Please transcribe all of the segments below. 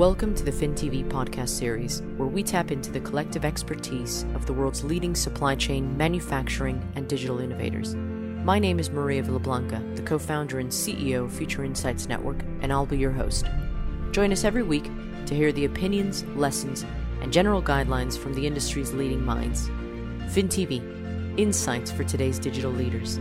Welcome to the FinTV podcast series, where we tap into the collective expertise of the world's leading supply chain, manufacturing, and digital innovators. My name is Maria Villablanca, the co founder and CEO of Future Insights Network, and I'll be your host. Join us every week to hear the opinions, lessons, and general guidelines from the industry's leading minds. FinTV, insights for today's digital leaders.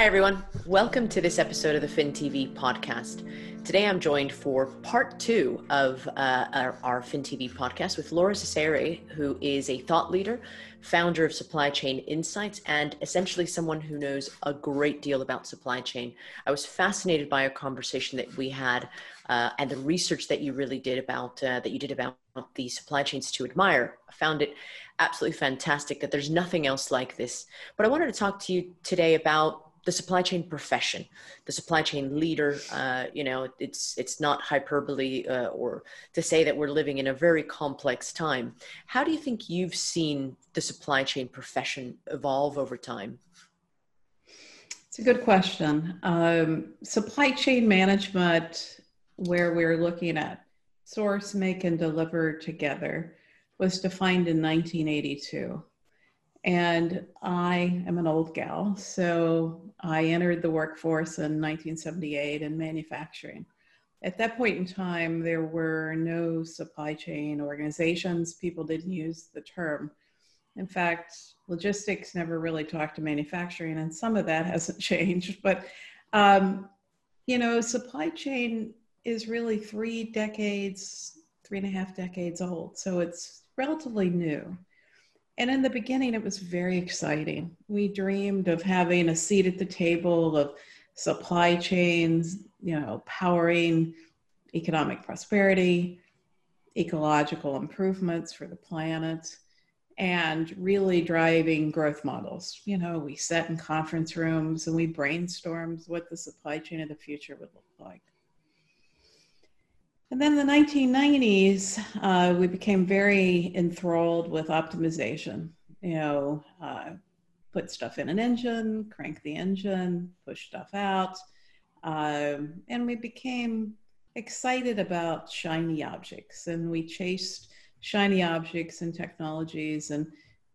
Hi, everyone. Welcome to this episode of the FinTV podcast. Today I'm joined for part two of uh, our, our FinTV podcast with Lora Cecere, who is a thought leader, founder of Supply Chain Insights, and essentially someone who knows a great deal about supply chain. I was fascinated by a conversation that we had uh, and the research that you really did about uh, that you did about the supply chains to admire. I found it absolutely fantastic that there's nothing else like this. But I wanted to talk to you today about the supply chain profession, the supply chain leader. Uh, you know, it's it's not hyperbole uh, or to say that we're living in a very complex time. How do you think you've seen the supply chain profession evolve over time? It's a good question. Um, supply chain management, where we're looking at source, make, and deliver together, was defined in 1982. And I am an old gal, so I entered the workforce in 1978 in manufacturing. At that point in time, there were no supply chain organizations. People didn't use the term. In fact, logistics never really talked to manufacturing, and some of that hasn't changed. But, um, you know, supply chain is really three decades, three and a half decades old. So it's relatively new. And in the beginning, it was very exciting. We dreamed of having a seat at the table of supply chains, you know, powering economic prosperity, ecological improvements for the planet, and really driving growth models. You know, we sat in conference rooms and we brainstormed what the supply chain of the future would look like. And then in the 1990s, uh, we became very enthralled with optimization. You know, uh, put stuff in an engine, crank the engine, push stuff out. Um, and we became excited about shiny objects and we chased shiny objects and technologies and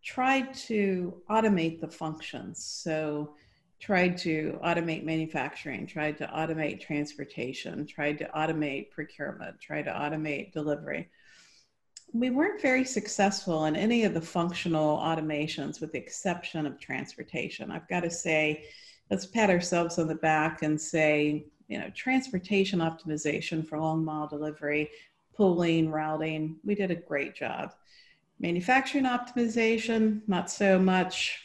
tried to automate the functions. So tried to automate manufacturing, tried to automate transportation, tried to automate procurement, tried to automate delivery. We weren't very successful in any of the functional automations with the exception of transportation. I've got to say, let's pat ourselves on the back and say, you know, transportation optimization for long mile delivery, pooling, routing, we did a great job. Manufacturing optimization, not so much.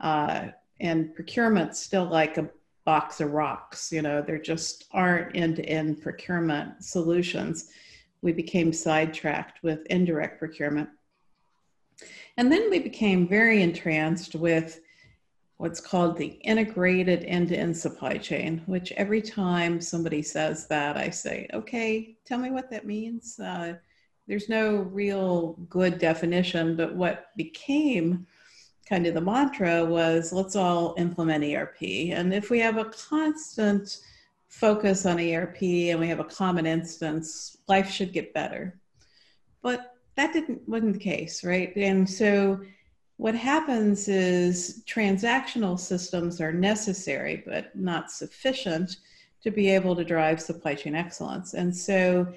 Uh, and procurement's still like a box of rocks. You know, there just aren't end to end procurement solutions. We became sidetracked with indirect procurement. And then we became very entranced with what's called the integrated end to end supply chain, which every time somebody says that, I say, okay, tell me what that means. Uh, there's no real good definition, but what became kind of the mantra was let's all implement ERP. And if we have a constant focus on ERP and we have a common instance, life should get better. But that didn't wasn't the case, right? And so what happens is transactional systems are necessary but not sufficient to be able to drive supply chain excellence. And so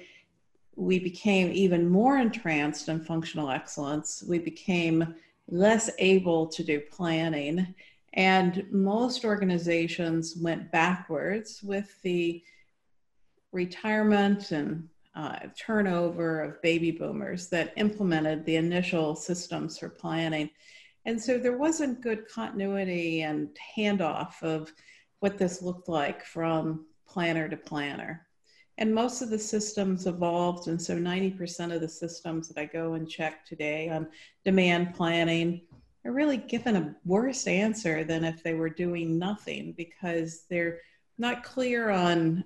we became even more entranced in functional excellence. We became less able to do planning. And most organizations went backwards with the retirement and uh, turnover of baby boomers that implemented the initial systems for planning. And so there wasn't good continuity and handoff of what this looked like from planner to planner and most of the systems evolved and so 90% of the systems that i go and check today on demand planning are really given a worse answer than if they were doing nothing because they're not clear on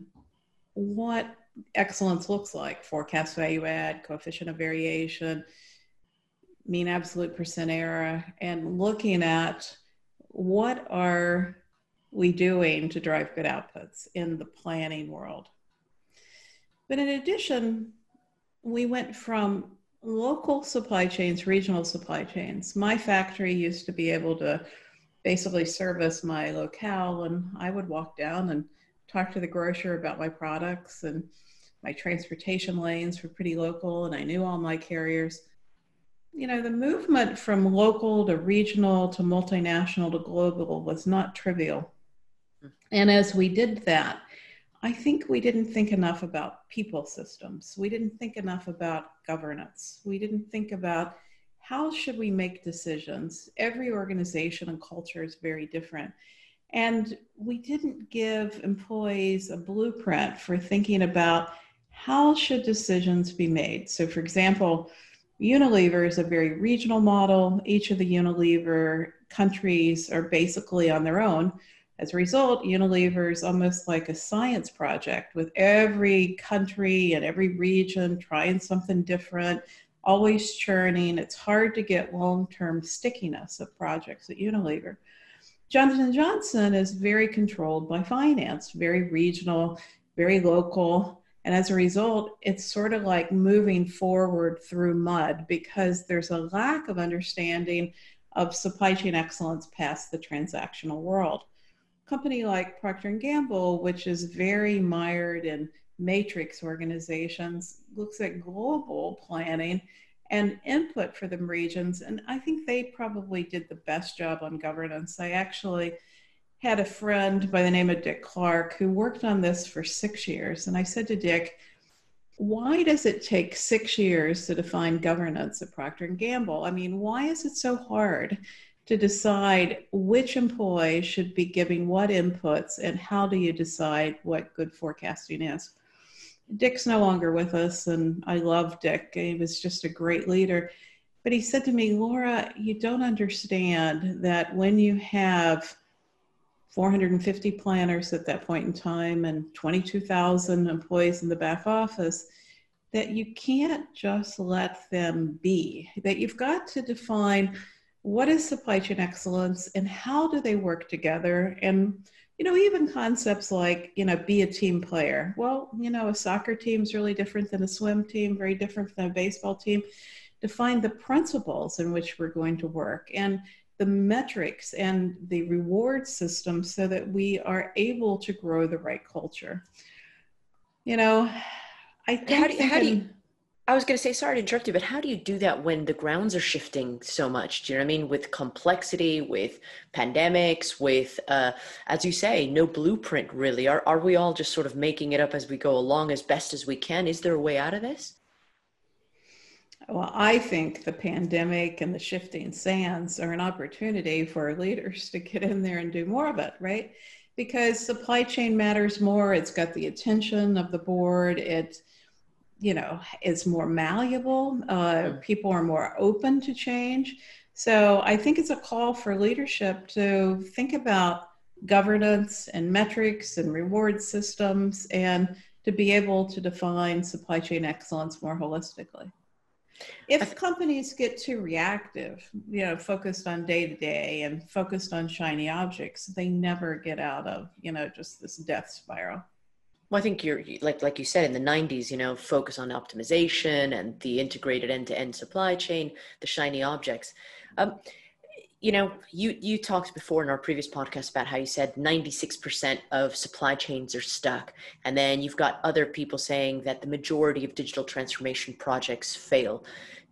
what excellence looks like forecast value add coefficient of variation mean absolute percent error and looking at what are we doing to drive good outputs in the planning world? But in addition, we went from local supply chains, regional supply chains. My factory used to be able to basically service my locale, and I would walk down and talk to the grocer about my products, and my transportation lanes were pretty local, and I knew all my carriers. You know, the movement from local to regional to multinational to global was not trivial. Hmm. And as we did that, I think we didn't think enough about people systems. We didn't think enough about governance. We didn't think about how should we make decisions. Every organization and culture is very different. And we didn't give employees a blueprint for thinking about how should decisions be made. So for example, Unilever is a very regional model. Each of the Unilever countries are basically on their own as a result, Unilever is almost like a science project with every country and every region trying something different, always churning. It's hard to get long-term stickiness of projects at Unilever. Johnson & Johnson is very controlled by finance, very regional, very local. And as a result, it's sort of like moving forward through mud because there's a lack of understanding of supply chain excellence past the transactional world company like Procter and Gamble, which is very mired in matrix organizations, looks at global planning and input for the regions. And I think they probably did the best job on governance. I actually had a friend by the name of Dick Clark who worked on this for six years. And I said to Dick, why does it take six years to define governance at Procter and Gamble? I mean, why is it so hard? To decide which employee should be giving what inputs and how do you decide what good forecasting is. Dick's no longer with us, and I love Dick. He was just a great leader. But he said to me, Lora, you don't understand that when you have 450 planners at that point in time and 22,000 employees in the back office, that you can't just let them be, that you've got to define what is supply chain excellence and how do they work together? And you know even concepts like you know be a team player. Well you know a soccer team is really different than a swim team very different than a baseball team. Define the principles in which we're going to work and the metrics and the reward system so that we are able to grow the right culture. You know i think how do, how do you I was going to say, sorry to interrupt you, but how do you do that when the grounds are shifting so much? Do you know what I mean? With complexity, with pandemics, with, uh, as you say, no blueprint really. Are, are we all just sort of making it up as we go along as best as we can? Is there a way out of this? Well, I think the pandemic and the shifting sands are an opportunity for leaders to get in there and do more of it, right? Because supply chain matters more. It's got the attention of the board. It you know is more malleable uh, people are more open to change. So i think it's a call for leadership to think about governance and metrics and reward systems and to be able to define supply chain excellence more holistically. If companies get too reactive you know focused on day to day and focused on shiny objects they never get out of you know just this death spiral well, I think you're like like you said in the 90s, you know, focus on optimization and the integrated end-to-end supply chain, the shiny objects. Um, you know, you you talked before in our previous podcast about how you said 96% of supply chains are stuck, and then you've got other people saying that the majority of digital transformation projects fail.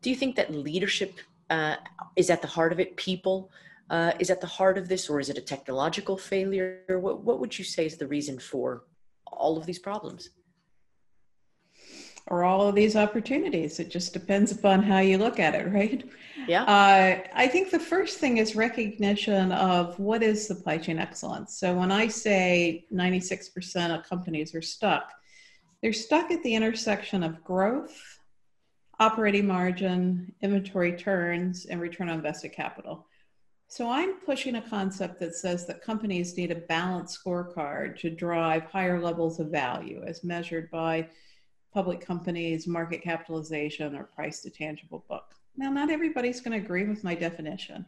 Do you think that leadership uh, is at the heart of it? People uh, is at the heart of this, or is it a technological failure? What what would you say is the reason for all of these problems or all of these opportunities. It just depends upon how you look at it, right? Yeah. Uh, I think the first thing is recognition of what is supply chain excellence. So when I say 96% of companies are stuck, they're stuck at the intersection of growth, operating margin, inventory turns, and return on invested capital. So I'm pushing a concept that says that companies need a balanced scorecard to drive higher levels of value as measured by public companies, market capitalization, or price to tangible book. Now, not everybody's going to agree with my definition,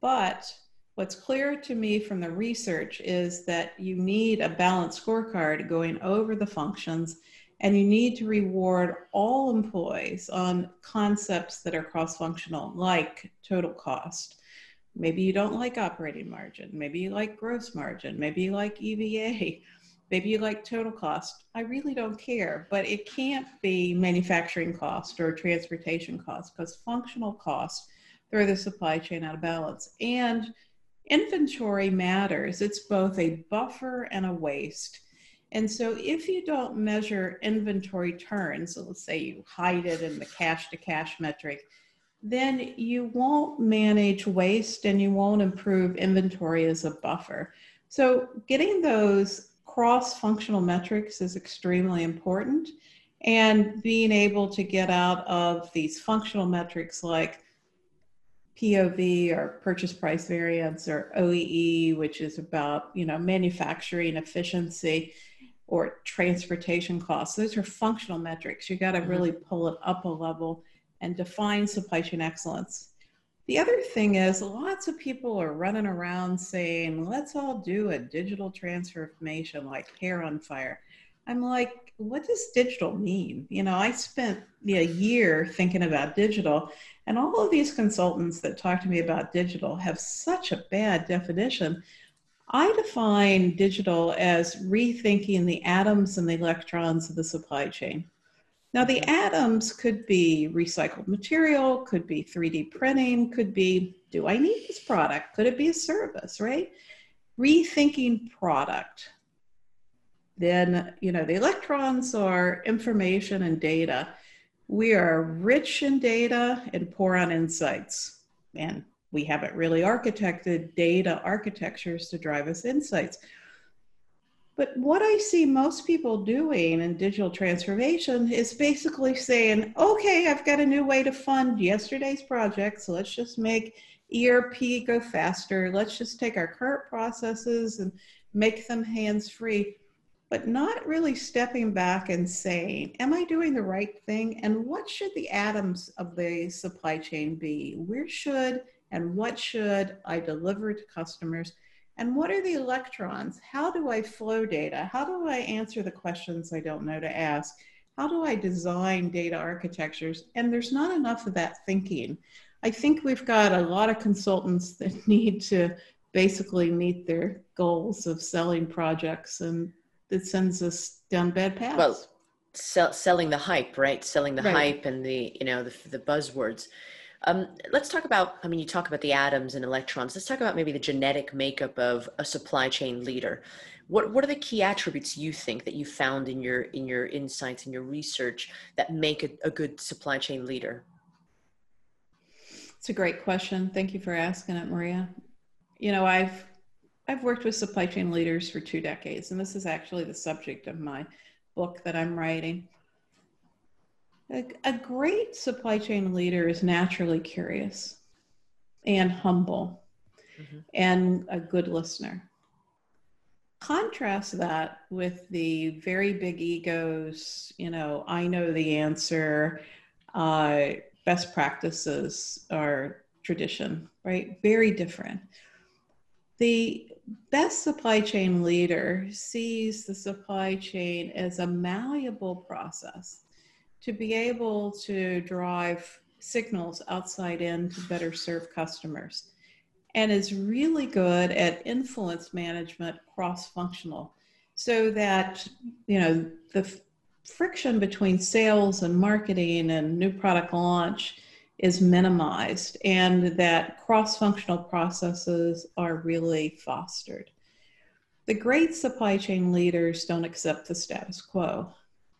but What's clear to me from the research is that you need a balanced scorecard going over the functions, and you need to reward all employees on concepts that are cross functional, like total cost. Maybe you don't like operating margin, maybe you like gross margin, maybe you like EVA, maybe you like total cost. I really don't care, but it can't be manufacturing cost or transportation cost because functional cost throw the supply chain out of balance. And inventory matters. It's both a buffer and a waste. And so if you don't measure inventory turns, so let's say you hide it in the cash to cash metric, then you won't manage waste and you won't improve inventory as a buffer. So getting those cross functional metrics is extremely important. And being able to get out of these functional metrics like PPV or purchase price variance or OEE, which is about you know manufacturing efficiency or transportation costs. Those are functional metrics. You got to mm-hmm. really pull it up a level and define supply chain excellence. The other thing is lots of people are running around saying, let's all do a digital transformation like hair on fire. I'm like, what does digital mean? You know, I spent a year thinking about digital, and all of these consultants that talk to me about digital have such a bad definition. I define digital as rethinking the atoms and the electrons of the supply chain. Now, the atoms could be recycled material, could be 3D printing, could be do I need this product? Could it be a service, right? Rethinking product. Then you know the electrons are information and data. We are rich in data and poor on insights. And we haven't really architected data architectures to drive us insights but what i see most people doing in digital transformation is basically saying okay i've got a new way to fund yesterday's project so let's just make erp go faster let's just take our current processes and make them hands free but not really stepping back and saying, Am I doing the right thing? And what should the atoms of the supply chain be? Where should and what should I deliver to customers? And what are the electrons? How do I flow data? How do I answer the questions I don't know to ask? How do I design data architectures? And there's not enough of that thinking. I think we've got a lot of consultants that need to basically meet their goals of selling projects and that sends us down bad paths. Well, sell, selling the hype, right? Selling the right. hype and the you know the, the buzzwords. Um, let's talk about. I mean, you talk about the atoms and electrons. Let's talk about maybe the genetic makeup of a supply chain leader. What what are the key attributes you think that you found in your in your insights and your research that make a, a good supply chain leader? It's a great question. Thank you for asking it, Maria. You know, I've I've worked with supply chain leaders for two decades, and this is actually the subject of my book that I'm writing. A, a great supply chain leader is naturally curious and humble mm-hmm. and a good listener. Contrast that with the very big egos, you know, I know the answer, uh, best practices are tradition, right? Very different. The best supply chain leader sees the supply chain as a malleable process to be able to drive signals outside in to better serve customers and is really good at influence management cross functional so that you know the f- friction between sales and marketing and new product launch is minimized and that cross functional processes are really fostered. The great supply chain leaders don't accept the status quo.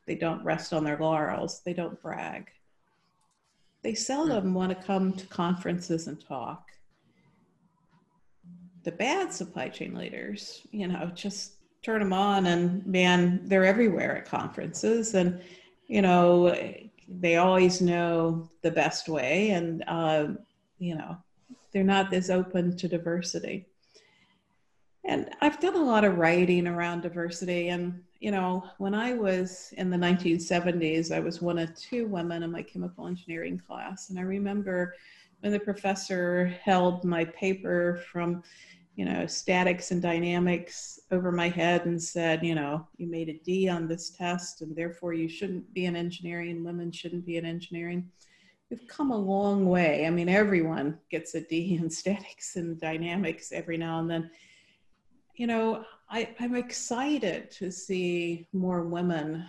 They don't rest on their laurels. They don't brag. They seldom want to come to conferences and talk. The bad supply chain leaders, you know, just turn them on and man, they're everywhere at conferences. And, you know, they always know the best way and uh, you know they're not as open to diversity and i've done a lot of writing around diversity and you know when i was in the 1970s i was one of two women in my chemical engineering class and i remember when the professor held my paper from, you know, statics and dynamics over my head and said, you know, you made a D on this test and therefore you shouldn't be in engineering, women shouldn't be in engineering. We've come a long way. I mean, everyone gets a D in statics and dynamics every now and then. You know, I, I'm excited to see more women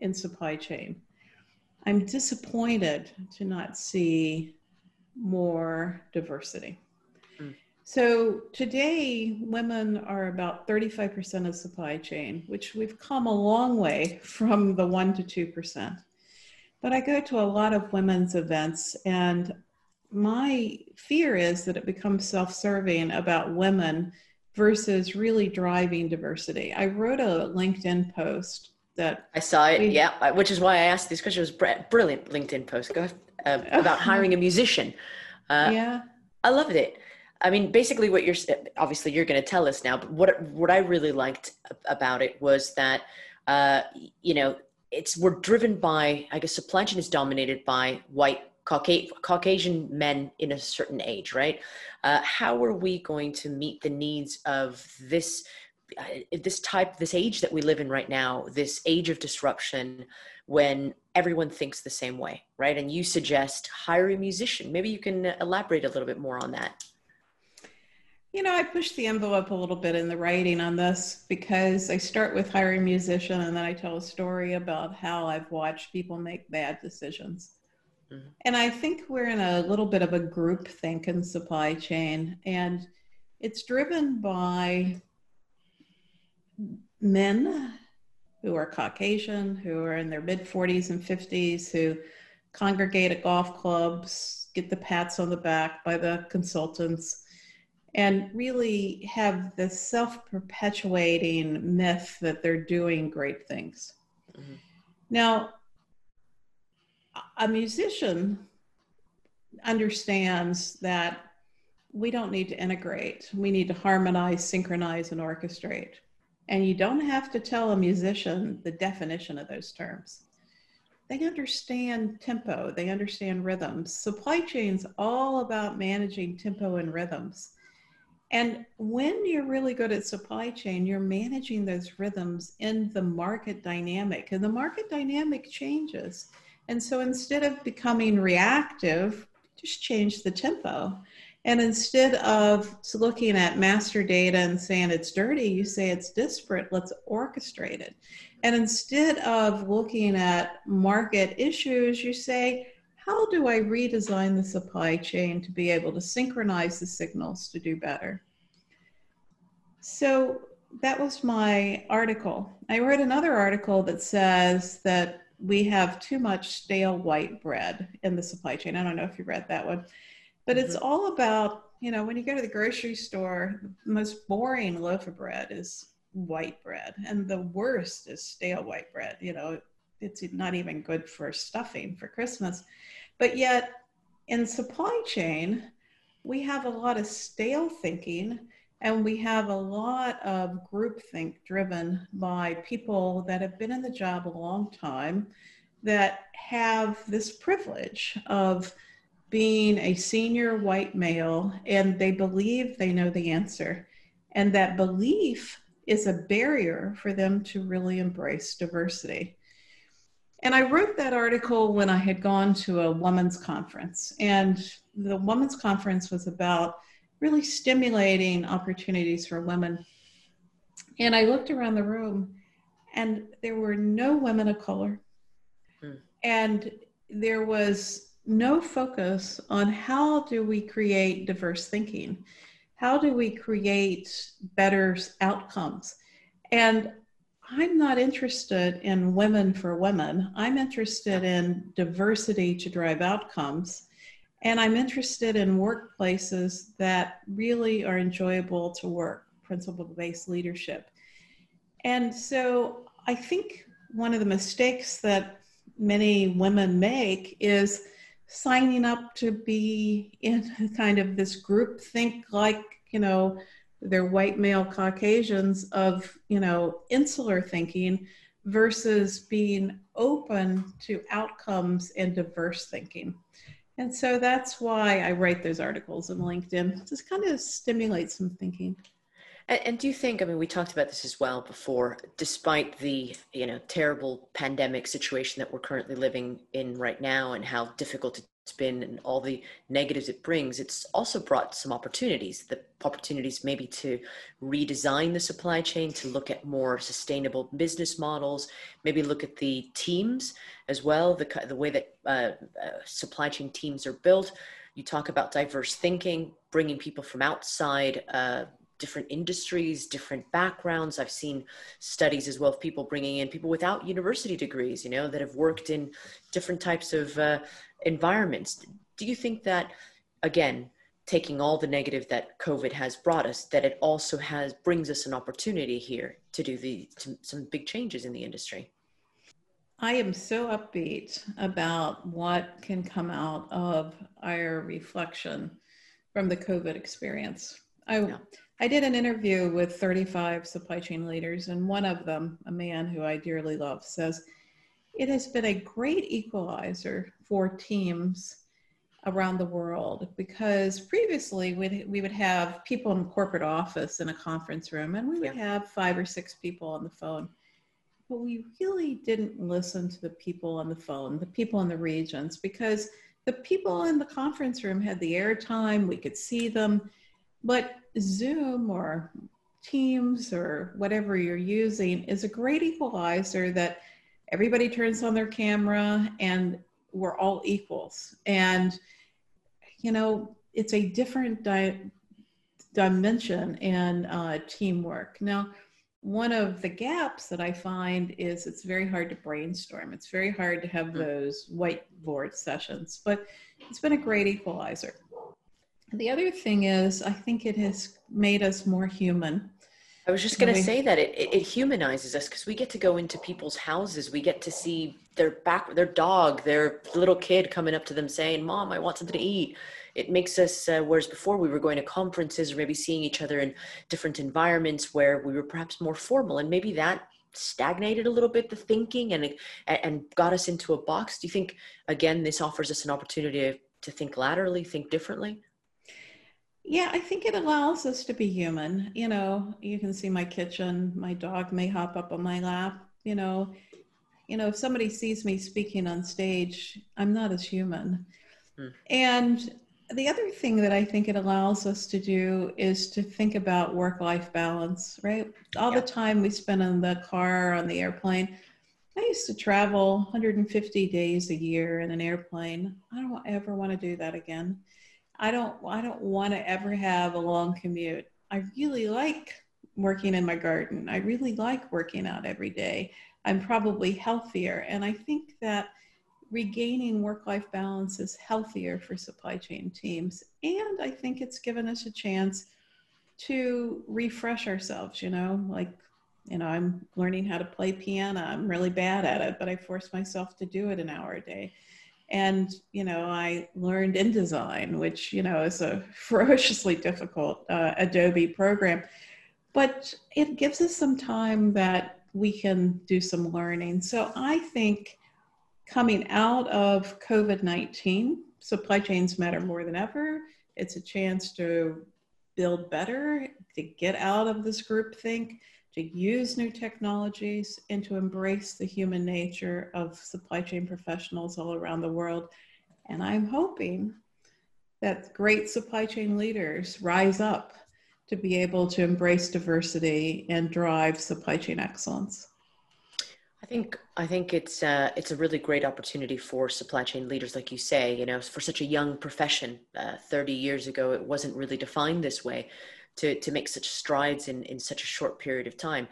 in supply chain. I'm disappointed to not see more diversity. Mm. So today, women are about 35% of supply chain, which we've come a long way from the 1% to 2%. But I go to a lot of women's events, and my fear is that it becomes self serving about women versus really driving diversity. I wrote a LinkedIn post that I saw it, we, yeah, which is why I asked this question. It was brilliant LinkedIn post uh, about hiring a musician. Uh, yeah, I loved it. I mean, basically, what you're obviously you're going to tell us now, but what what I really liked about it was that uh, you know it's we're driven by I guess supply chain is dominated by white Caucasian men in a certain age, right? Uh, how are we going to meet the needs of this uh, this type, this age that we live in right now, this age of disruption, when everyone thinks the same way, right? And you suggest hire a musician. Maybe you can elaborate a little bit more on that. You know, I push the envelope a little bit in the writing on this because I start with hiring a musician and then I tell a story about how I've watched people make bad decisions. Mm-hmm. And I think we're in a little bit of a group think in supply chain, and it's driven by men who are Caucasian, who are in their mid 40s and 50s, who congregate at golf clubs, get the pats on the back by the consultants, and really have the self perpetuating myth that they're doing great things. Mm-hmm. Now, a musician understands that we don't need to integrate, we need to harmonize, synchronize, and orchestrate. And you don't have to tell a musician the definition of those terms. They understand tempo, they understand rhythms. Supply chain's all about managing tempo and rhythms. And when you're really good at supply chain, you're managing those rhythms in the market dynamic, and the market dynamic changes. And so instead of becoming reactive, just change the tempo. And instead of looking at master data and saying it's dirty, you say it's disparate, let's orchestrate it. And instead of looking at market issues, you say, how do I redesign the supply chain to be able to synchronize the signals to do better? So that was my article. I wrote another article that says that we have too much stale white bread in the supply chain. I don't know if you read that one. But it's mm-hmm. all about, you know, when you go to the grocery store, the most boring loaf of bread is white bread. And the worst is stale white bread. You know, it's not even good for stuffing for Christmas. But yet, in supply chain, we have a lot of stale thinking and we have a lot of groupthink driven by people that have been in the job a long time that have this privilege of being a senior white male and they believe they know the answer. And that belief is a barrier for them to really embrace diversity. And I wrote that article when I had gone to a women's conference. And the women's conference was about really stimulating opportunities for women. And I looked around the room and there were no women of color. Hmm. And there was no focus on how do we create diverse thinking how do we create better outcomes and i'm not interested in women for women i'm interested in diversity to drive outcomes and i'm interested in workplaces that really are enjoyable to work principle based leadership. And so i think one of the mistakes that many women make is signing up to be in kind of this group think like you know they're white male caucasians of you know insular thinking versus being open to outcomes and diverse thinking And so that's why I write those articles in LinkedIn, just kind of stimulate some thinking. And, and, do you think? I mean, we talked about this as well before. Despite the you know terrible pandemic situation that we're currently living in right now, and how difficult it's been, and all the negatives it brings, it's also brought some opportunities. The opportunities maybe to redesign the supply chain, to look at more sustainable business models, maybe look at the teams as well, the the way that uh, uh, supply chain teams are built. You talk about diverse thinking, bringing people from outside uh, different industries, different backgrounds. I've seen studies as well of people bringing in people without university degrees, you know, that have worked in different types of uh, environments. Do you think that, again, taking all the negative that COVID has brought us, that it also has brings us an opportunity here to do the to, some big changes in the industry? I am so upbeat about what can come out of our reflection from the COVID experience. I yeah. I did an interview with 35 supply chain leaders, and one of them, a man who I dearly love, says, It has been a great equalizer for teams around the world because previously we'd, we would have people in corporate office in a conference room and we would yeah. have five or six people on the phone but we really didn't listen to the people on the phone the people in the regions because the people in the conference room had the airtime we could see them but Zoom or Teams or whatever you're using is a great equalizer that everybody turns on their camera and we're all equals. And, you know, it's a different di- dimension in uh, teamwork. Now, one of the gaps that I find is it's very hard to brainstorm. It's very hard to have hmm. those whiteboard sessions, but it's been a great equalizer. The other thing is, I think it has made us more human. I was just going to say that it, it, it humanizes us because we get to go into people's houses. We get to see their back, their dog, their little kid coming up to them saying, "Mom, I want something to eat." It makes us. Uh, whereas before we were going to conferences or maybe seeing each other in different environments where we were perhaps more formal, and maybe that stagnated a little bit the thinking and and got us into a box. Do you think again this offers us an opportunity to think laterally, think differently? Yeah, I think it allows us to be human. You know, you can see my kitchen, my dog may hop up on my lap, you know. You know, if somebody sees me speaking on stage, I'm not as human. Hmm. And the other thing that I think it allows us to do is to think about work life balance, right? All yeah. the time we spend in the car, on the airplane. I used to travel 150 days a year in an airplane. I don't ever want to do that again. I don't I don't want to ever have a long commute. I really like working in my garden. I really like working out every day. I'm probably healthier and I think that regaining work-life balance is healthier for supply chain teams and I think it's given us a chance to refresh ourselves, you know, like you know, I'm learning how to play piano. I'm really bad at it, but I force myself to do it an hour a day and you know i learned indesign which you know is a ferociously difficult uh, adobe program. But it gives us some time that we can do some learning. So i think coming out of covid-19 supply chains matter more than ever. It's a chance to build better to get out of this group think to use new technologies and to embrace the human nature of supply chain professionals all around the world. And I'm hoping that great supply chain leaders rise up to be able to embrace diversity and drive supply chain excellence. I think I think it's uh, it's a really great opportunity for supply chain leaders, like you say. You know, for such a young profession, uh, 30 years ago, it wasn't really defined this way to to make such strides in in such a short period of time.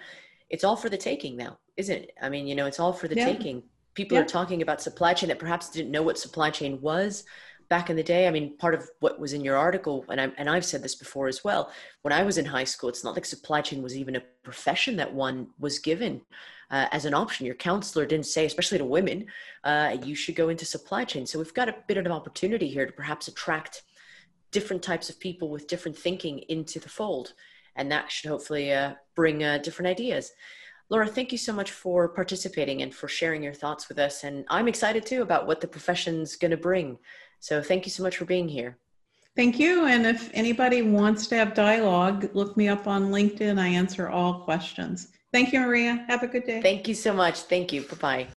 It's all for the taking now isn't it? I mean you know it's all for the yeah. taking. People yeah. are talking about supply chain that perhaps didn't know what supply chain was back in the day. I mean part of what was in your article and, I, and i've said this before as well when i was in high school it's not like supply chain was even a profession that one was given uh, as an option. Your counselor didn't say especially to women uh, you should go into supply chain. So we've got a bit of an opportunity here to perhaps attract different types of people with different thinking into the fold and that should hopefully uh, bring uh, different ideas Lora, thank you so much for participating and for sharing your thoughts with us. And I'm excited too about what the profession's going to bring. So thank you so much for being here. Thank you. And if anybody wants to have dialogue, look me up on LinkedIn. I answer all questions. Thank you, Maria. Have a good day. Thank you so much. Thank you. Bye bye.